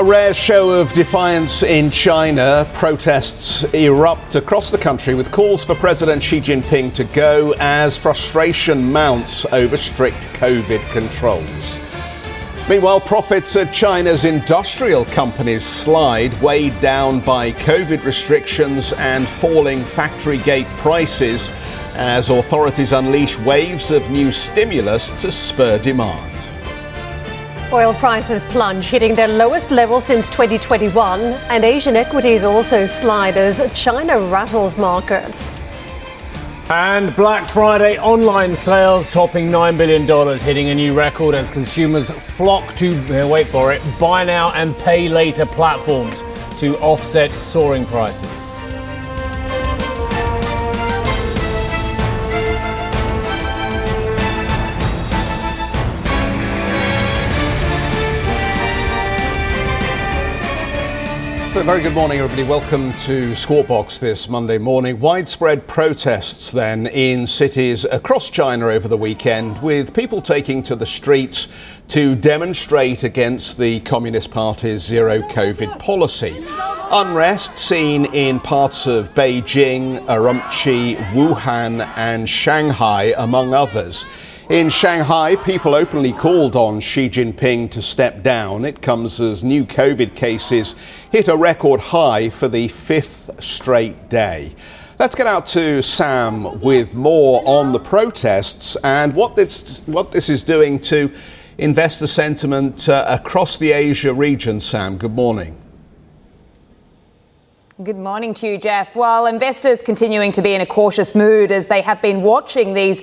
A rare show of defiance in China. Protests erupt across the country with calls for President Xi Jinping to go as frustration mounts over strict COVID controls. Meanwhile, profits at China's industrial companies slide, weighed down by COVID restrictions and falling factory gate prices as authorities unleash waves of new stimulus to spur demand. Oil prices plunge, hitting their lowest level since 2021, and Asian equities also slide as China rattles markets. And Black Friday online sales topping $9 billion, hitting a new record as consumers flock to, uh, wait for it, buy now and pay later platforms to offset soaring prices. A very good morning, everybody. Welcome to Squawk Box this Monday morning. Widespread protests then in cities across China over the weekend, with people taking to the streets to demonstrate against the Communist Party's zero COVID policy. Unrest seen in parts of Beijing, Urumqi, Wuhan, and Shanghai, among others. In Shanghai, people openly called on Xi Jinping to step down. It comes as new COVID cases hit a record high for the fifth straight day. Let's get out to Sam with more on the protests and what this, what this is doing to investor sentiment uh, across the Asia region. Sam, good morning. Good morning to you, Jeff. Well, investors continuing to be in a cautious mood as they have been watching these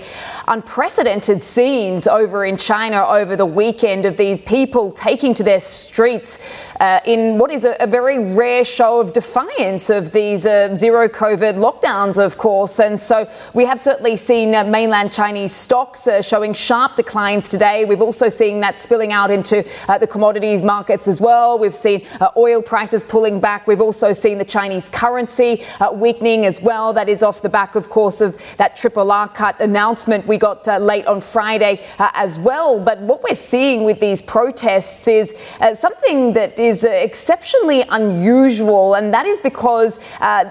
unprecedented scenes over in China over the weekend of these people taking to their streets uh, in what is a, a, very rare show of defiance of these uh, zero COVID lockdowns, of course. And so we have certainly seen uh, mainland Chinese stocks uh, showing sharp declines today. We've also seen that spilling out into uh, the commodities markets as well. We've seen uh, oil prices pulling back. We've also seen the Chinese Chinese currency uh, weakening as well. That is off the back, of course, of that triple R cut announcement we got uh, late on Friday uh, as well. But what we're seeing with these protests is uh, something that is uh, exceptionally unusual, and that is because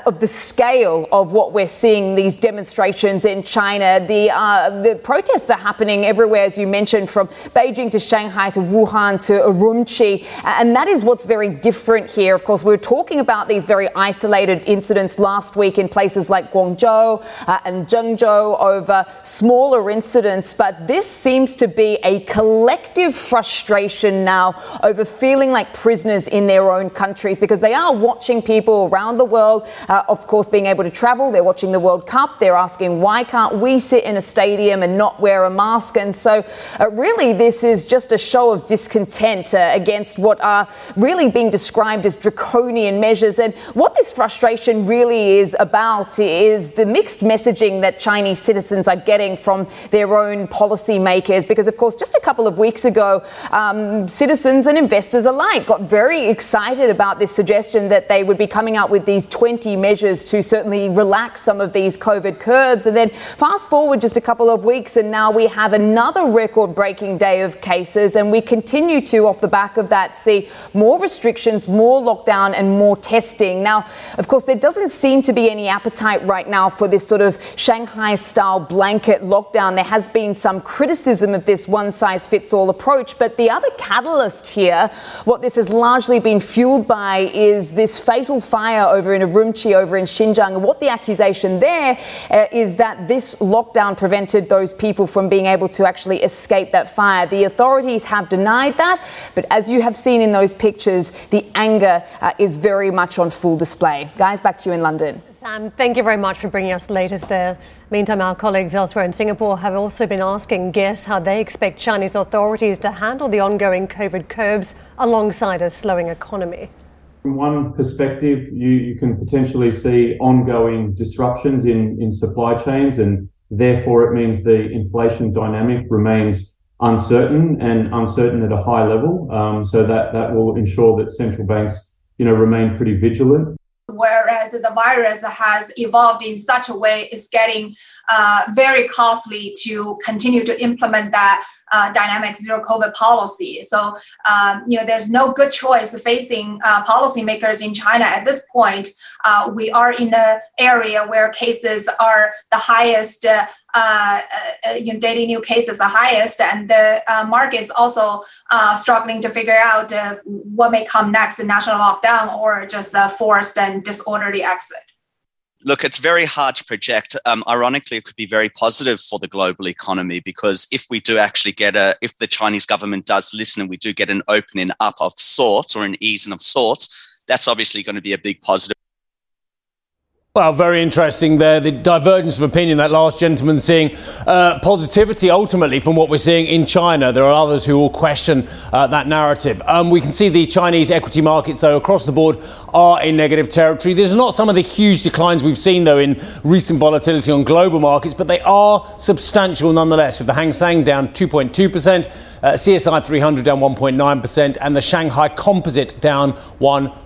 of the scale of what we're seeing these demonstrations in China. The the protests are happening everywhere, as you mentioned, from Beijing to Shanghai to Wuhan to Urumqi, and that is what's very different here. Of course, we're talking about these very isolated incidents last week in places like Guangzhou uh, and Zhengzhou over smaller incidents, but this seems to be a collective frustration now over feeling like prisoners in their own countries because they are watching people around the world, uh, of course, being able to travel. They're watching the World Cup. They're asking, why can't we sit in a stadium and not wear a mask? And so, uh, really, this is just a show of discontent uh, against what are really being described as draconian measures. And what this frustration really is about is the mixed messaging that Chinese citizens are getting from their own policymakers. Because, of course, just a couple of weeks ago, um, citizens and investors alike got very excited about this suggestion that they would be coming out with these 20 measures to certainly relax some of these COVID curbs. And then fast forward just a couple of weeks, and now we have another record breaking day of cases. And we continue to, off the back of that, see more restrictions, more lockdown, and more testing. Now, of course, there doesn't seem to be any appetite right now for this sort of Shanghai style blanket lockdown. There has been some criticism of this one size fits all approach. But the other catalyst here, what this has largely been fueled by, is this fatal fire over in Urumqi, over in Xinjiang. And what the accusation there uh, is that this lockdown prevented those people from being able to actually escape that fire. The authorities have denied that. But as you have seen in those pictures, the anger uh, is very much on full display display. Guys, back to you in London. Sam, thank you very much for bringing us the latest there. Meantime, our colleagues elsewhere in Singapore have also been asking guests how they expect Chinese authorities to handle the ongoing COVID curbs alongside a slowing economy. From one perspective, you, you can potentially see ongoing disruptions in, in supply chains, and therefore it means the inflation dynamic remains uncertain and uncertain at a high level. Um, so that, that will ensure that central banks, you know, remain pretty vigilant. Whereas the virus has evolved in such a way it's getting uh, very costly to continue to implement that uh, dynamic zero COVID policy. So, um, you know, there's no good choice facing uh, policymakers in China at this point. Uh, we are in an area where cases are the highest. Uh, uh, uh, you know, daily new cases are highest, and the market is also struggling to figure out what may come next: a national lockdown or just a forced and disorderly exit. Look, it's very hard to project. Um, ironically, it could be very positive for the global economy because if we do actually get a, if the Chinese government does listen and we do get an opening up of sorts or an easing of sorts, that's obviously going to be a big positive well, very interesting there. The divergence of opinion that last gentleman seeing uh, positivity ultimately from what we're seeing in China. There are others who will question uh, that narrative. Um, we can see the Chinese equity markets, though, across the board are in negative territory. There's not some of the huge declines we've seen, though, in recent volatility on global markets, but they are substantial nonetheless, with the Hang Seng down 2.2%, uh, CSI 300 down 1.9%, and the Shanghai Composite down 1.4%.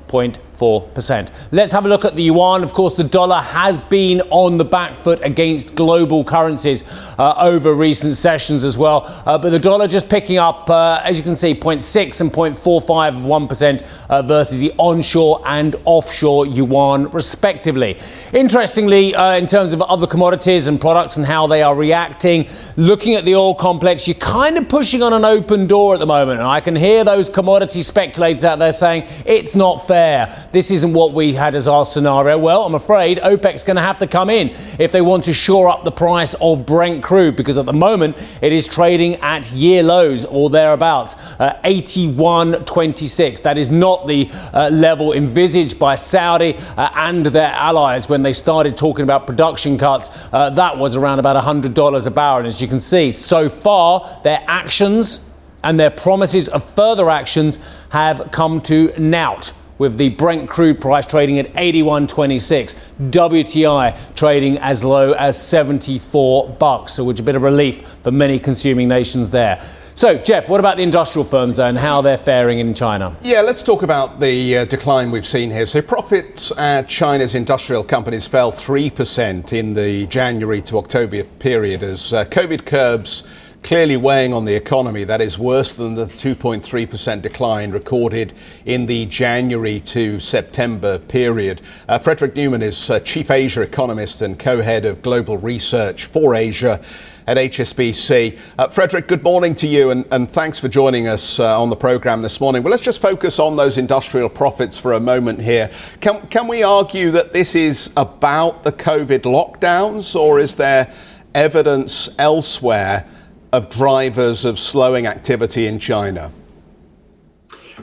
4%. Let's have a look at the yuan. Of course, the dollar has been on the back foot against global currencies uh, over recent sessions as well. Uh, but the dollar just picking up, uh, as you can see, 0.6 and 0.45 of 1% uh, versus the onshore and offshore yuan, respectively. Interestingly, uh, in terms of other commodities and products and how they are reacting, looking at the oil complex, you're kind of pushing on an open door at the moment. And I can hear those commodity speculators out there saying it's not fair this isn't what we had as our scenario. Well, I'm afraid OPEC's going to have to come in if they want to shore up the price of Brent crude because at the moment it is trading at year lows or thereabouts, uh, 81.26. That is not the uh, level envisaged by Saudi uh, and their allies when they started talking about production cuts. Uh, that was around about $100 a barrel. And as you can see, so far, their actions and their promises of further actions have come to nout with the Brent crude price trading at 81.26, WTI trading as low as 74 bucks, so which a bit of relief for many consuming nations there. So, Jeff, what about the industrial firms and how they're faring in China? Yeah, let's talk about the uh, decline we've seen here. So, profits at China's industrial companies fell 3% in the January to October period as uh, COVID curbs clearly weighing on the economy. That is worse than the 2.3% decline recorded in the January to September period. Uh, Frederic Neumann is uh, Chief Asia Economist and co head of global research for Asia at HSBC. Uh, Frederic, good morning to you and, and thanks for joining us uh, on the programme this morning. Well, let's just focus on those industrial profits for a moment here. Can, can we argue that this is about the COVID lockdowns or is there evidence elsewhere? Of drivers of slowing activity in China?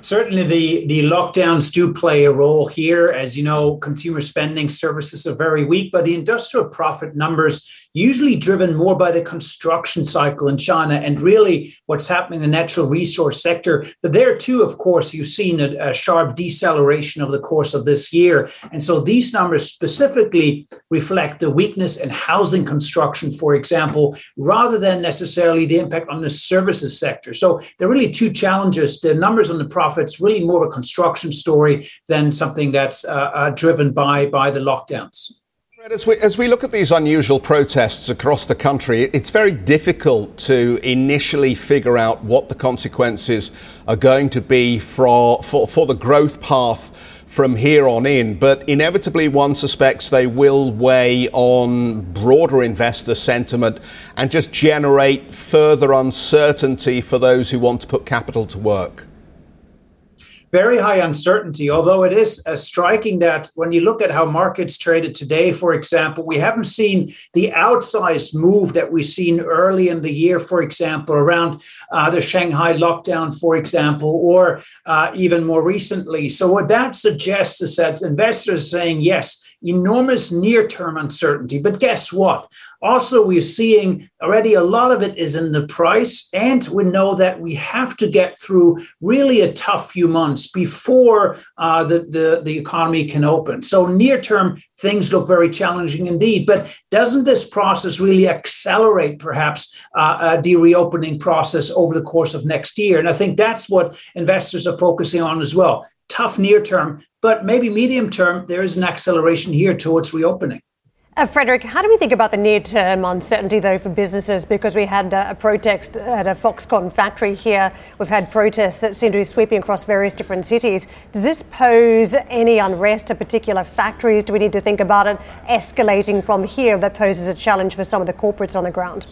Certainly, the, the lockdowns do play a role here. As you know, consumer spending services are very weak, but the industrial profit numbers usually driven more by the construction cycle in China and really what's happening in the natural resource sector. But there too, of course, you've seen a, a sharp deceleration over the course of this year. And so these numbers specifically reflect the weakness in housing construction, for example, rather than necessarily the impact on the services sector. So there are really two challenges. The numbers on the profits really more a construction story than something that's uh, uh, driven by by the lockdowns. As we, as we look at these unusual protests across the country, it's very difficult to initially figure out what the consequences are going to be for, for, for the growth path from here on in. But inevitably, one suspects they will weigh on broader investor sentiment and just generate further uncertainty for those who want to put capital to work very high uncertainty, although it is uh, striking that when you look at how markets traded today, for example, we haven't seen the outsized move that we've seen early in the year, for example, around uh, the Shanghai lockdown, for example, or uh, even more recently. So, what that suggests is that investors are saying, yes, enormous near term uncertainty. But guess what? Also, we're seeing already a lot of it is in the price. And we know that we have to get through really a tough few months months before uh, the, the, the economy can open. So, near term, things look very challenging indeed. But doesn't this process really accelerate perhaps uh, uh, the reopening process over the course of next year? And I think that's what investors are focusing on as well. Tough near term, but maybe medium term, there is an acceleration here towards reopening. Uh, Frederic, how do we think about the near term uncertainty, though, for businesses? Because we had uh, a protest at a Foxconn factory here. We've had protests that seem to be sweeping across various different cities. Does this pose any unrest to particular factories? Do we need to think about it escalating from here that poses a challenge for some of the corporates on the ground?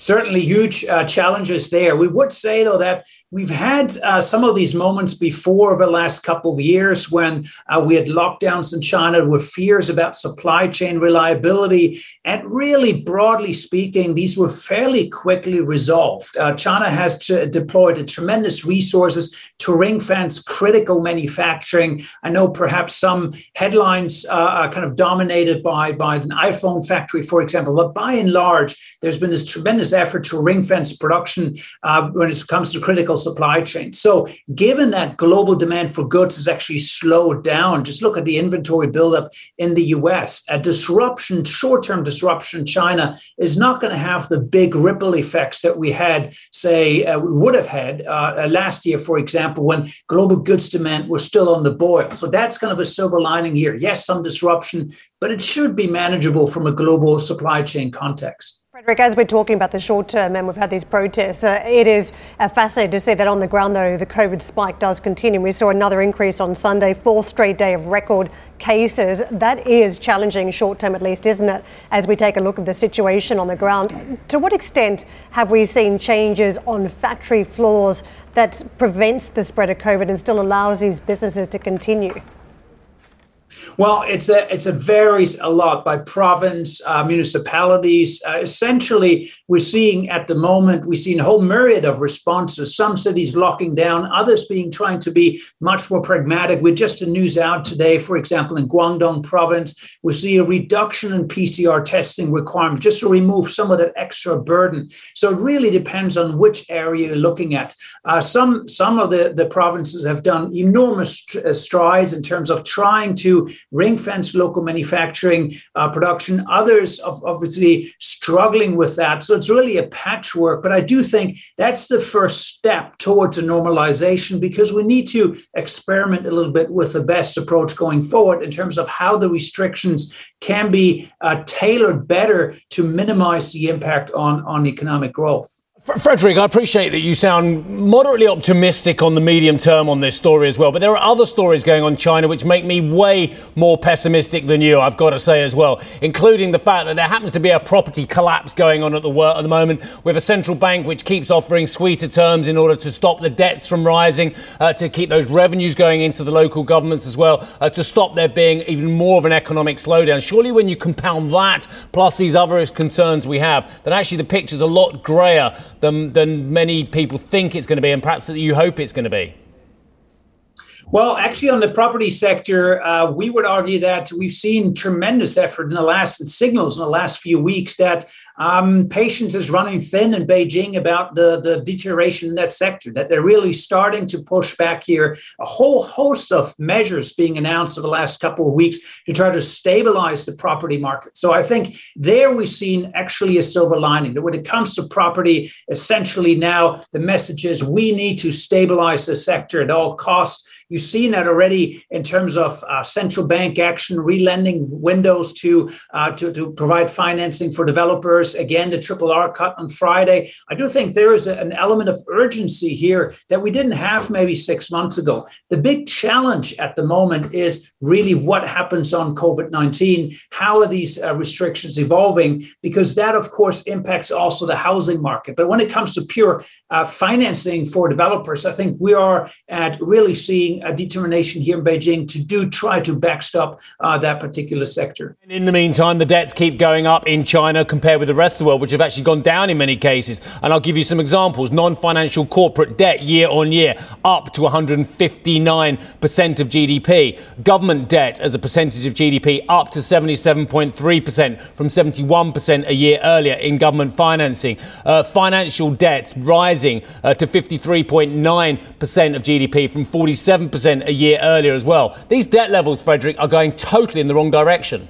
certainly huge uh, challenges there. We would say, though, that we've had uh, some of these moments before the last couple of years when uh, we had lockdowns in China with fears about supply chain reliability. And really, broadly speaking, these were fairly quickly resolved. Uh, China has t- deployed tremendous resources to ring fence critical manufacturing. I know perhaps some headlines uh, are kind of dominated by, by an iPhone factory, for example, but by and large, there's been this tremendous effort to ring fence production uh, when it comes to critical supply chain. So, given that global demand for goods has actually slowed down, just look at the inventory buildup in the US. A disruption, short term disruption in China, is not going to have the big ripple effects that we had, say, uh, we would have had uh, last year, for example, when global goods demand was still on the boil. So, that's kind of a silver lining here. Yes, some disruption, but it should be manageable from a global supply chain context. Frederic, as we're talking about the short term and we've had these protests, uh, it is uh, fascinating to see that on the ground, though, the COVID spike does continue. We saw another increase on Sunday, fourth straight day of record cases. That is challenging, short term at least, isn't it, as we take a look at the situation on the ground? To what extent have we seen changes on factory floors that prevents the spread of COVID and still allows these businesses to continue? Well, it's a it's a varies a lot by province, uh, municipalities. Uh, essentially, we're seeing at the moment we're seeing a whole myriad of responses. Some cities locking down, others being trying to be much more pragmatic. We're just a news out today, for example, in Guangdong province, we see a reduction in PCR testing requirement just to remove some of that extra burden. So it really depends on which area you're looking at. Uh, some some of the the provinces have done enormous uh, strides in terms of trying to ring fence local manufacturing uh, production. Others obviously struggling with that. So it's really a patchwork. But I do think that's the first step towards a normalization because we need to experiment a little bit with the best approach going forward in terms of how the restrictions can be uh, tailored better to minimize the impact on, on economic growth. Frederic, I appreciate that you sound moderately optimistic on the medium term on this story as well, but there are other stories going on in China which make me way more pessimistic than you, I've got to say as well, including the fact that there happens to be a property collapse going on at the, at the moment with a central bank which keeps offering sweeter terms in order to stop the debts from rising, uh, to keep those revenues going into the local governments as well, uh, to stop there being even more of an economic slowdown. Surely when you compound that plus these other concerns we have, then actually the picture's a lot greyer than, than many people think it's going to be and perhaps that you hope it's going to be? Well, actually, on the property sector, uh, we would argue that we've seen tremendous effort in the last signals in the last few weeks that um, patience is running thin in Beijing about the, the deterioration in that sector, that they're really starting to push back here. A whole host of measures being announced over the last couple of weeks to try to stabilize the property market. So I think there we've seen actually a silver lining that when it comes to property, essentially now the message is we need to stabilize the sector at all costs You've seen that already in terms of uh, central bank action, relending windows to, uh, to, to provide financing for developers. Again, the triple R cut on Friday. I do think there is a, an element of urgency here that we didn't have maybe six months ago. The big challenge at the moment is really what happens on COVID 19. How are these uh, restrictions evolving? Because that, of course, impacts also the housing market. But when it comes to pure uh, financing for developers, I think we are at really seeing a determination here in Beijing to do try to backstop uh, that particular sector. In the meantime, the debts keep going up in China compared with the rest of the world, which have actually gone down in many cases. And I'll give you some examples. Non financial corporate debt year on year up to 159% of GDP. Government debt as a percentage of GDP up to 77.3% from 71% a year earlier in government financing. Uh, financial debts rising uh, to 53.9% of GDP from 47% a year earlier as well. These debt levels, Frederic, are going totally in the wrong direction.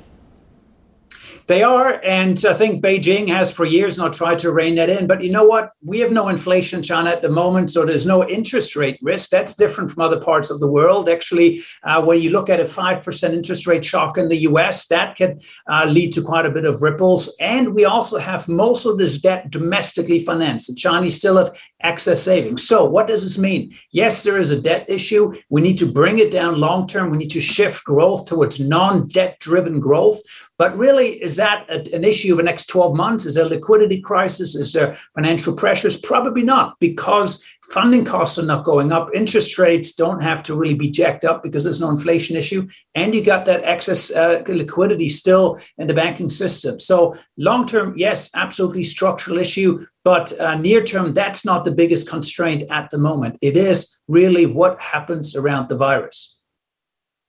They are, and I think Beijing has for years now tried to rein that in. But you know what? We have no inflation China at the moment, so there's no interest rate risk. That's different from other parts of the world. Actually, uh, when you look at a 5% interest rate shock in the US, that can uh, lead to quite a bit of ripples. And we also have most of this debt domestically financed. The Chinese still have excess savings. So, what does this mean? Yes, there is a debt issue. We need to bring it down long term. We need to shift growth towards non debt driven growth. But really, is that a, an issue of the next 12 months? Is there a liquidity crisis? Is there financial pressures? Probably not, because funding costs are not going up. Interest rates don't have to really be jacked up because there's no inflation issue. And you got that excess uh, liquidity still in the banking system. So, long term, yes, absolutely structural issue. But uh, near term, that's not the biggest constraint at the moment. It is really what happens around the virus.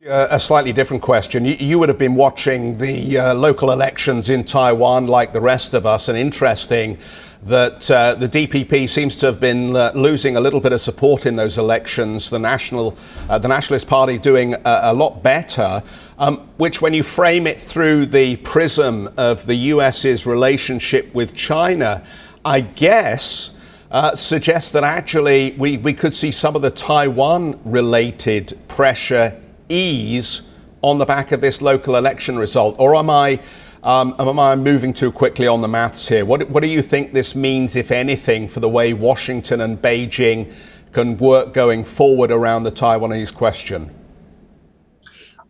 A slightly different question. You, you, would have been watching the uh, local elections in Taiwan like the rest of us, and interesting that uh, the DPP seems to have been uh, losing a little bit of support in those elections. The national, uh, the Nationalist Party doing a, a lot better. Um, which, when you frame it through the prism of the US's relationship with China, I guess. Uh, suggests that actually we, we could see some of the Taiwan related pressure ease on the back of this local election result? Or am I, um, am I moving too quickly on the maths here? What, what do you think this means, if anything, for the way Washington and Beijing can work going forward around the Taiwanese question?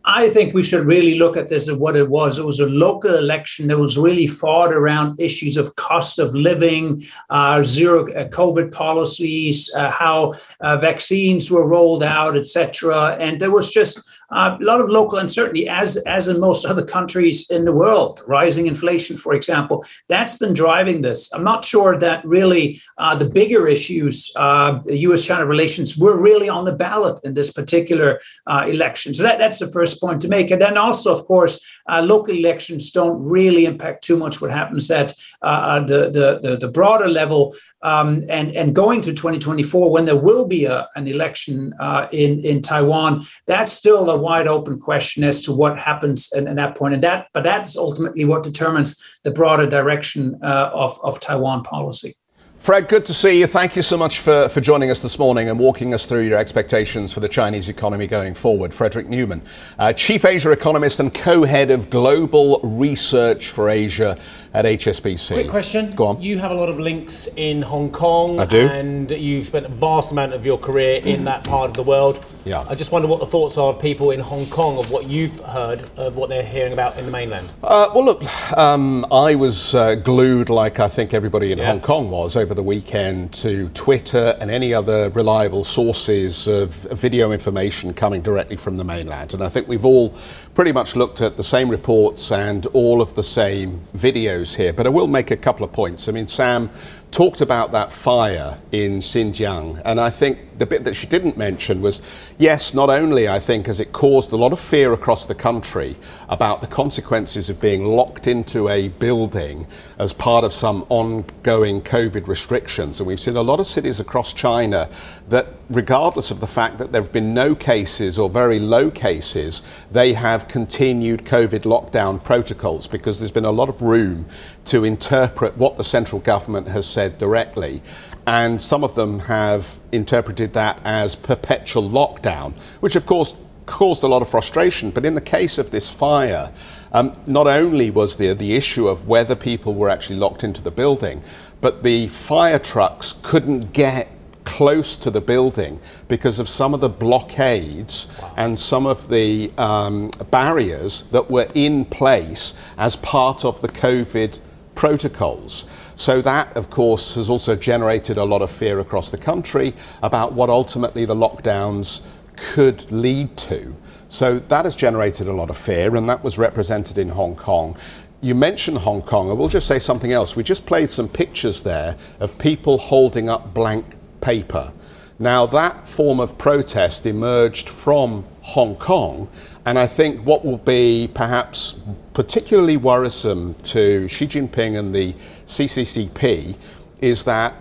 I think we should really look at this as what it was. It was a local election that was really fought around issues of cost of living, uh, zero uh, COVID policies, uh, how uh, vaccines were rolled out, etc. And there was just uh, a lot of local uncertainty, as as in most other countries in the world. Rising inflation, for example, that's been driving this. I'm not sure that really uh, the bigger issues, U.S.-China relations, were really on the ballot in this particular election. So that, that's the first point to make. And then also, of course, uh, local elections don't really impact too much what happens at uh, uh, the, the, the, the, broader level. Um, and, and going to 2024, when there will be a, an election uh, in, in Taiwan, that's still a wide open question as to what happens at that point. And that, but that's ultimately what determines the broader direction uh, of, of Taiwan policy. Fred, good to see you. Thank you so much for, for joining us this morning and walking us through your expectations for the Chinese economy going forward. Frederic Neumann, uh, Chief Asia Economist and co head of Global Research for Asia at HSBC. Quick question. Go on. You have a lot of links in Hong Kong. I do. And you've spent a vast amount of your career in that part of the world. Yeah. I just wonder what the thoughts are of people in Hong Kong of what you've heard of what they're hearing about in the mainland. Uh, well, look, um, I was uh, glued, like I think everybody in yeah. Hong Kong was over the weekend, to Twitter and any other reliable sources of video information coming directly from the mainland. And I think we've all pretty much looked at the same reports and all of the same videos here. But I will make a couple of points. I mean, Sam talked about that fire in Xinjiang, and I think the bit that she didn't mention was yes, not only I think has it caused a lot of fear across the country about the consequences of being locked into a building as part of some ongoing COVID restrictions, and we've seen a lot of cities across China that, regardless of the fact that there have been no cases or very low cases, they have continued COVID lockdown protocols because there's been a lot of room to interpret what the central government has said directly. And some of them have interpreted that as perpetual lockdown, which of course caused a lot of frustration. But in the case of this fire, um, not only was there the issue of whether people were actually locked into the building, but the fire trucks couldn't get close to the building because of some of the blockades wow. and some of the um, barriers that were in place as part of the COVID protocols. So, that, of course, has also generated a lot of fear across the country about what ultimately the lockdowns could lead to. So that has generated a lot of fear, and that was represented in Hong Kong. You mentioned Hong Kong, and we'll just say something else. We just played some pictures there of people holding up blank paper. Now, that form of protest emerged from Hong Kong, and I think what will be perhaps particularly worrisome to Xi Jinping and the CCCP is that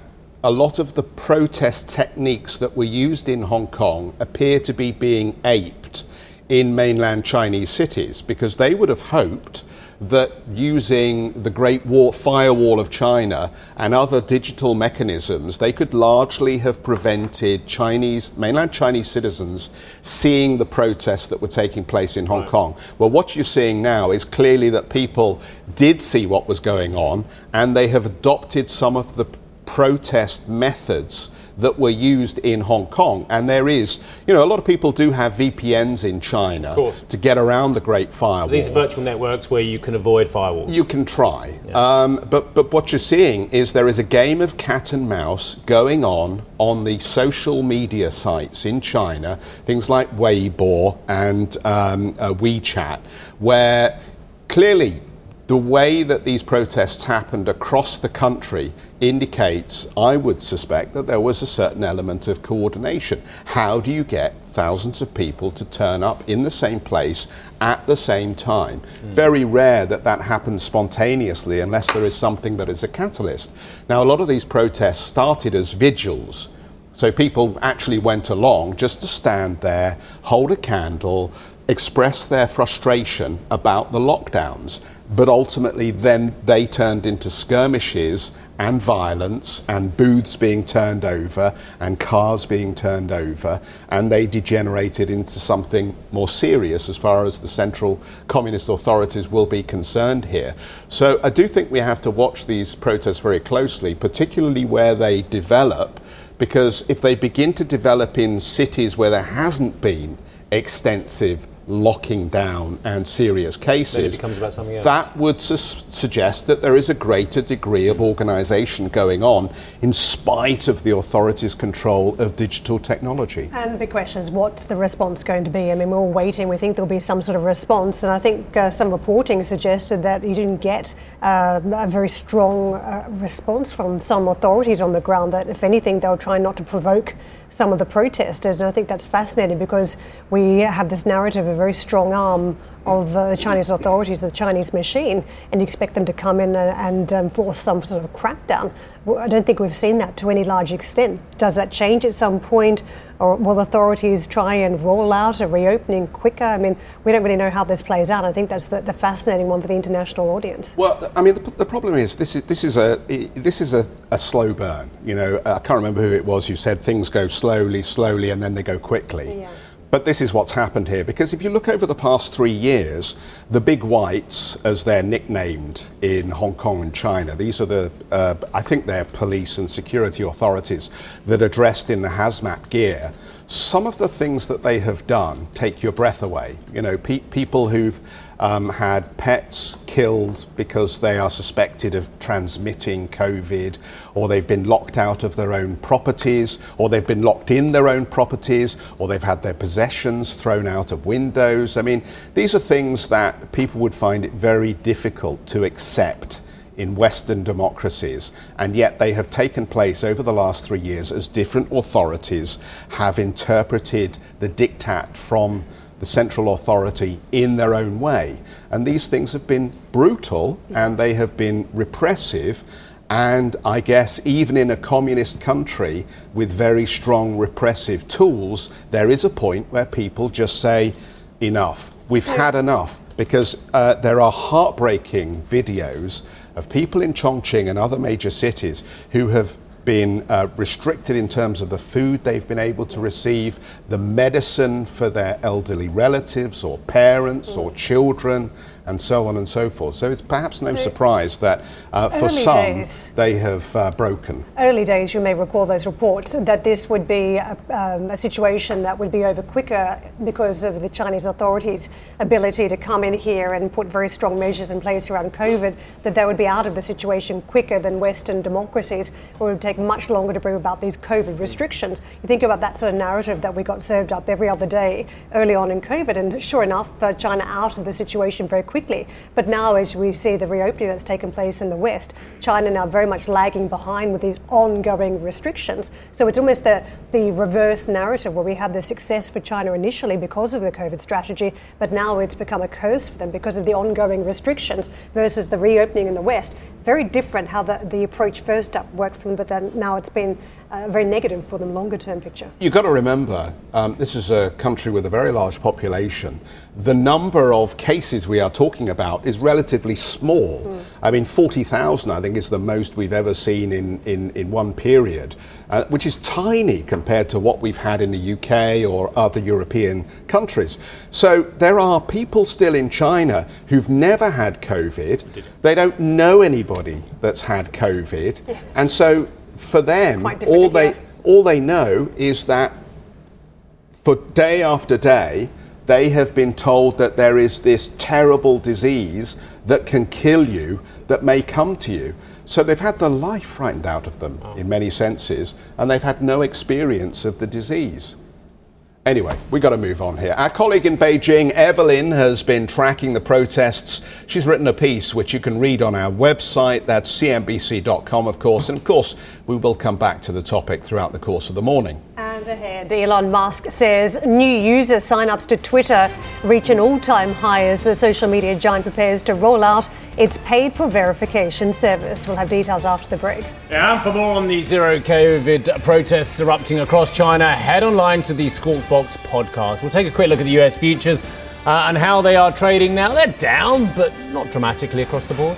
a lot of the protest techniques that were used in Hong Kong appear to be being aped in mainland Chinese cities because they would have hoped that using the Great Wall, Firewall of China and other digital mechanisms, they could largely have prevented Chinese, mainland Chinese citizens seeing the protests that were taking place in Hong right. Kong. Well, what you're seeing now is clearly that people did see what was going on and they have adopted some of the protest methods that were used in Hong Kong. And there is, you know, a lot of people do have VPNs in China to get around the Great Firewall. So these are virtual networks where you can avoid firewalls. You can try. Yeah. Um, but, but what you're seeing is there is a game of cat and mouse going on on the social media sites in China, things like Weibo and um, uh, WeChat, where clearly the way that these protests happened across the country indicates, I would suspect, that there was a certain element of coordination. How do you get thousands of people to turn up in the same place at the same time? Mm. Very rare that that happens spontaneously unless there is something that is a catalyst. Now, a lot of these protests started as vigils. So people actually went along just to stand there, hold a candle, express their frustration about the lockdowns but ultimately then they turned into skirmishes and violence and booths being turned over and cars being turned over and they degenerated into something more serious as far as the central communist authorities will be concerned here. So i do think we have to watch these protests very closely particularly where they develop because if they begin to develop in cities where there hasn't been extensive locking down and serious cases, that would su- suggest that there is a greater degree of organisation going on in spite of the authorities' control of digital technology. And the big question is what's the response going to be? I mean, we're all waiting. We think there'll be some sort of response. And I think uh, some reporting suggested that you didn't get uh, a very strong uh, response from some authorities on the ground, that if anything, they'll try not to provoke some of the protesters. And I think that's fascinating because we have this narrative of a very strong arm of uh, the Chinese authorities, the Chinese machine, and you expect them to come in and, and um, force some sort of crackdown. I don't think we've seen that to any large extent. Does that change at some point, or will authorities try and roll out a reopening quicker? I mean, we don't really know how this plays out. I think that's the, the fascinating one for the international audience. Well, I mean, the, the, problem is this is this is a this is a, a slow burn. You know, I can't remember who it was who said things go slowly, slowly, and then they go quickly. Yeah. But this is what's happened here because if you look over the past three years, the big whites, as they're nicknamed in Hong Kong and China, these are the, uh, I think they're police and security authorities that are dressed in the hazmat gear. Some of the things that they have done take your breath away. You know, pe- people who've um, had pets killed because they are suspected of transmitting COVID, or they've been locked out of their own properties, or they've been locked in their own properties, or they've had their possessions thrown out of windows. I mean, these are things that people would find it very difficult to accept in Western democracies, and yet they have taken place over the last three years as different authorities have interpreted the diktat from the central authority in their own way. And these things have been brutal and they have been repressive. And I guess even in a communist country with very strong repressive tools, there is a point where people just say, enough, we've had enough. Because uh, there are heartbreaking videos of people in Chongqing and other major cities who have been uh, restricted in terms of the food they've been able to receive, the medicine for their elderly relatives or parents or children. And so on and so forth. So it's perhaps no so surprise that uh, for some days, they have uh, broken. Early days, you may recall those reports that this would be a, um, a, situation that would be over quicker because of the Chinese authorities' ability to come in here and put very strong measures in place around COVID, that they would be out of the situation quicker than Western democracies, where it would take much longer to bring about these COVID restrictions. You think about that sort of narrative that we got served up every other day early on in COVID, and sure enough, uh, China out of the situation very quickly. But now, as we see the reopening that's taken place in the West, China now very much lagging behind with these ongoing restrictions. So it's almost the, the reverse narrative where we had the success for China initially because of the COVID strategy, but now it's become a curse for them because of the ongoing restrictions versus the reopening in the West. Very different how the, the approach first up worked for them, but then now it's been uh, very negative for them longer term picture. You've got to remember, um, this is a country with a very large population. The number of cases we are talking about is relatively small. Mm. I mean, 40,000, I think, is the most we've ever seen in, in, in one period, uh, which is tiny compared to what we've had in the UK or other European countries. So there are people still in China who've never had COVID. They don't know anybody that's had COVID. Yes. And so for them, all they all they know is that for day after day, they have been told that there is this terrible disease that can kill you that may come to you. So they've had the life frightened out of them oh. in many senses, and they've had no experience of the disease. Anyway, we've got to move on here. Our colleague in Beijing, Evelyn, has been tracking the protests. She's written a piece which you can read on our website. That's cnbc.com, of course. And of course, we will come back to the topic throughout the course of the morning. And ahead, Elon Musk says new user sign-ups to Twitter reach an all-time high as the social media giant prepares to roll out its paid for verification service. We'll have details after the break. Yeah, and for more on the zero COVID protests erupting across China, head online to the Squawk Box podcast. We'll take a quick look at the US futures uh, and how they are trading now. They're down, but not dramatically across the board.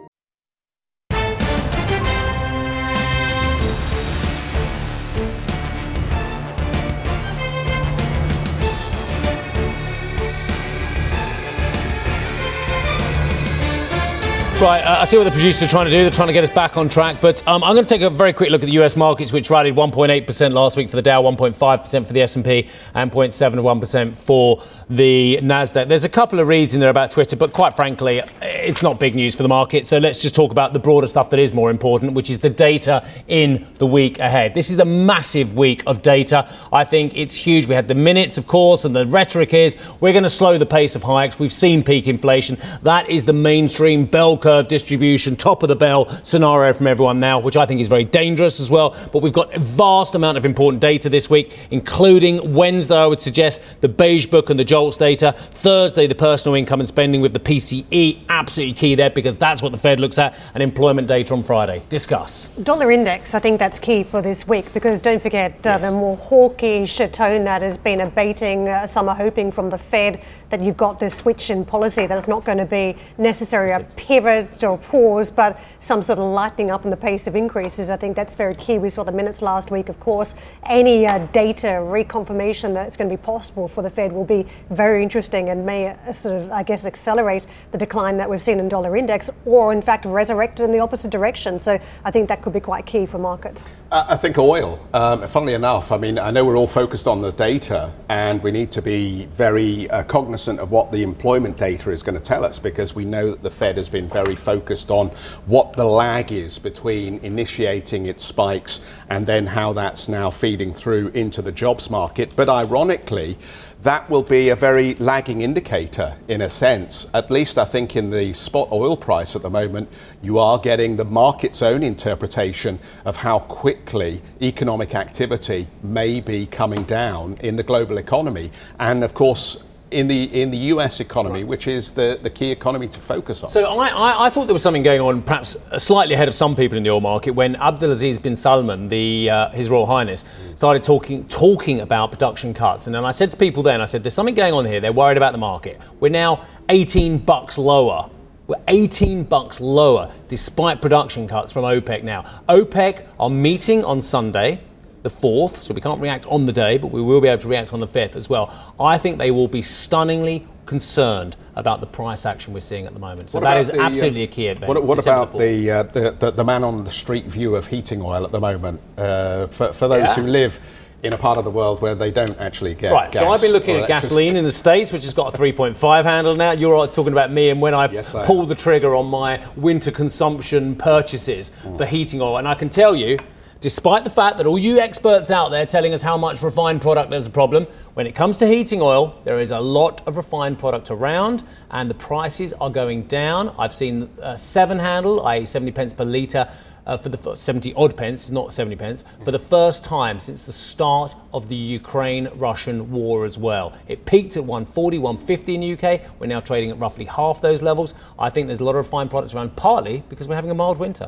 Right, uh, I see what the producers are trying to do. They're trying to get us back on track. But um, I'm going to take a very quick look at the US markets, which rallied 1.8% last week for the Dow, 1.5% for the S&P, and 0.71% for the Nasdaq. There's a couple of reads in there about Twitter, but quite frankly, it's not big news for the market. So let's just talk about the broader stuff that is more important, which is the data in the week ahead. This is a massive week of data. I think it's huge. We had the minutes, of course, and the rhetoric is we're going to slow the pace of hikes. We've seen peak inflation. That is the mainstream bell curve curve distribution, top of the bell scenario from everyone now, which I think is very dangerous as well. But we've got a vast amount of important data this week, including Wednesday, I would suggest, the Beige Book and the JOLTS data. Thursday, the personal income and spending with the PCE, absolutely key there because that's what the Fed looks at, and employment data on Friday. Discuss. Dollar index, I think that's key for this week because don't forget uh, yes. the more hawkish tone that has been abating. Uh, some are hoping from the Fed that you've got this switch in policy that it's not going to be necessarily a pivot or pause, but some sort of lightening up in the pace of increases. I think that's very key. We saw the minutes last week, of course. Any uh, data reconfirmation that it's going to be possible for the Fed will be very interesting and may uh, sort of, I guess, accelerate the decline that we've seen in dollar index, or in fact resurrect it in the opposite direction. So I think that could be quite key for markets. I think oil. Um, funnily enough, I mean, I know we're all focused on the data, and we need to be very uh, cognizant of what the employment data is going to tell us because we know that the Fed has been very very focused on what the lag is between initiating its spikes and then how that's now feeding through into the jobs market. But ironically, that will be a very lagging indicator in a sense. At least I think in the spot oil price at the moment, you are getting the market's own interpretation of how quickly economic activity may be coming down in the global economy. And of course, in the in the US economy, which is the, the key economy to focus on. So I, I, I, thought there was something going on, perhaps slightly ahead of some people in the oil market, when Abdulaziz bin Salman, the uh, His Royal Highness, started talking talking about production cuts. And then I said to people then, I said, "There's something going on here. They're worried about the market. We're now 18 bucks lower." We're 18 bucks lower despite production cuts from OPEC now. OPEC are meeting on Sunday the 4th, so we can't react on the day, but we will be able to react on the 5th as well. I think they will be stunningly concerned about the price action we're seeing at the moment. So that is the, absolutely uh, a key event. What, what about the, uh, the, the, the, man on the street view of heating oil at the moment? Uh, for, for those yeah. who live in a part of the world where they don't actually get right. so I've been looking at gasoline in the states, which has got a 3.5 handle now. You're talking about me and when I've yes, pulled the trigger on my winter consumption purchases mm. for heating oil, and I can tell you despite the fact that all you experts out there telling us how much refined product is a problem, when it comes to heating oil, there is a lot of refined product around and the prices are going down. I've seen a seven handle, i.e., 70 pence per litre. Uh, for the 70 odd pence, not 70 pence, for the first time since the start of the Ukraine Russian war as well. It peaked at 140, 150 in the UK. We're now trading at roughly half those levels. I think there's a lot of refined products around, partly because we're having a mild winter.